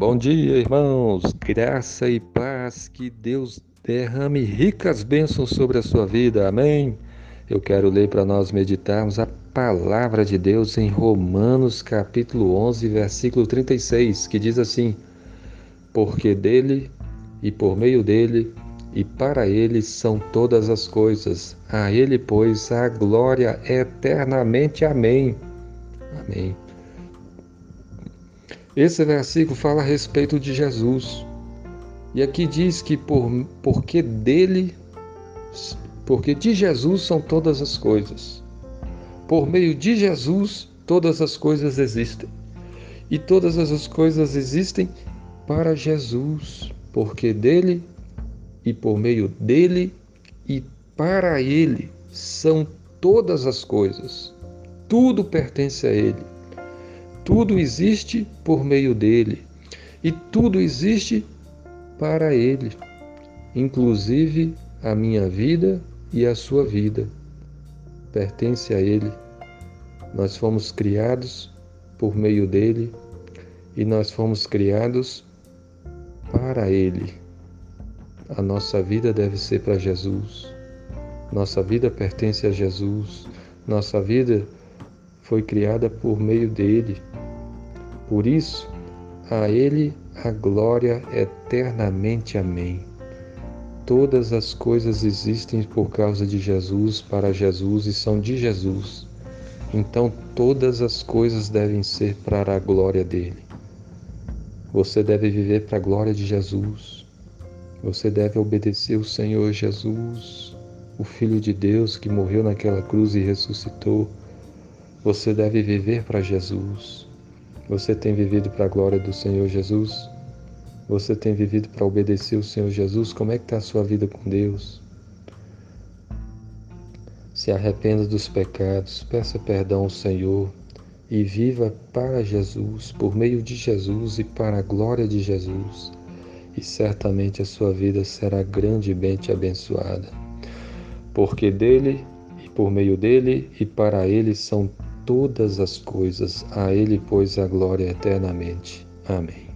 Bom dia, irmãos. Graça e paz, que Deus derrame ricas bênçãos sobre a sua vida. Amém. Eu quero ler para nós meditarmos a palavra de Deus em Romanos, capítulo 11, versículo 36, que diz assim: Porque dele e por meio dele e para ele são todas as coisas. A ele, pois, a glória eternamente. Amém. Amém. Esse versículo fala a respeito de Jesus. E aqui diz que por, porque dele, porque de Jesus são todas as coisas. Por meio de Jesus, todas as coisas existem. E todas as coisas existem para Jesus, porque dele e por meio dele e para ele são todas as coisas. Tudo pertence a ele. Tudo existe por meio dele e tudo existe para ele, inclusive a minha vida e a sua vida. Pertence a ele. Nós fomos criados por meio dele e nós fomos criados para ele. A nossa vida deve ser para Jesus. Nossa vida pertence a Jesus. Nossa vida foi criada por meio dele. Por isso, a Ele a glória eternamente. Amém. Todas as coisas existem por causa de Jesus, para Jesus e são de Jesus. Então todas as coisas devem ser para a glória dele. Você deve viver para a glória de Jesus. Você deve obedecer o Senhor Jesus, o Filho de Deus que morreu naquela cruz e ressuscitou. Você deve viver para Jesus. Você tem vivido para a glória do Senhor Jesus? Você tem vivido para obedecer o Senhor Jesus? Como é que está a sua vida com Deus? Se arrependa dos pecados, peça perdão ao Senhor e viva para Jesus, por meio de Jesus e para a glória de Jesus. E certamente a sua vida será grandemente abençoada. Porque dele e por meio dele e para ele são todas as coisas. A Ele, pois, a glória eternamente. Amém.